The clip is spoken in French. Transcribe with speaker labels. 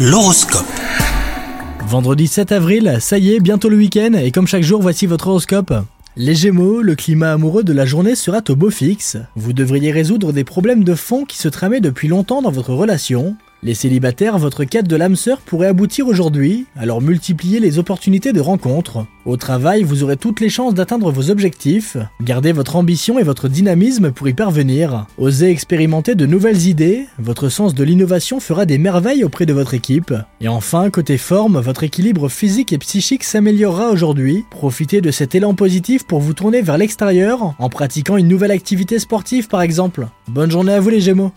Speaker 1: L'horoscope.
Speaker 2: Vendredi 7 avril, ça y est, bientôt le week-end, et comme chaque jour, voici votre horoscope. Les Gémeaux, le climat amoureux de la journée sera au beau fixe. Vous devriez résoudre des problèmes de fond qui se tramaient depuis longtemps dans votre relation. Les célibataires, votre quête de l'âme sœur pourrait aboutir aujourd'hui, alors multipliez les opportunités de rencontres. Au travail, vous aurez toutes les chances d'atteindre vos objectifs. Gardez votre ambition et votre dynamisme pour y parvenir. Osez expérimenter de nouvelles idées, votre sens de l'innovation fera des merveilles auprès de votre équipe. Et enfin, côté forme, votre équilibre physique et psychique s'améliorera aujourd'hui. Profitez de cet élan positif pour vous tourner vers l'extérieur en pratiquant une nouvelle activité sportive par exemple. Bonne journée à vous les Gémeaux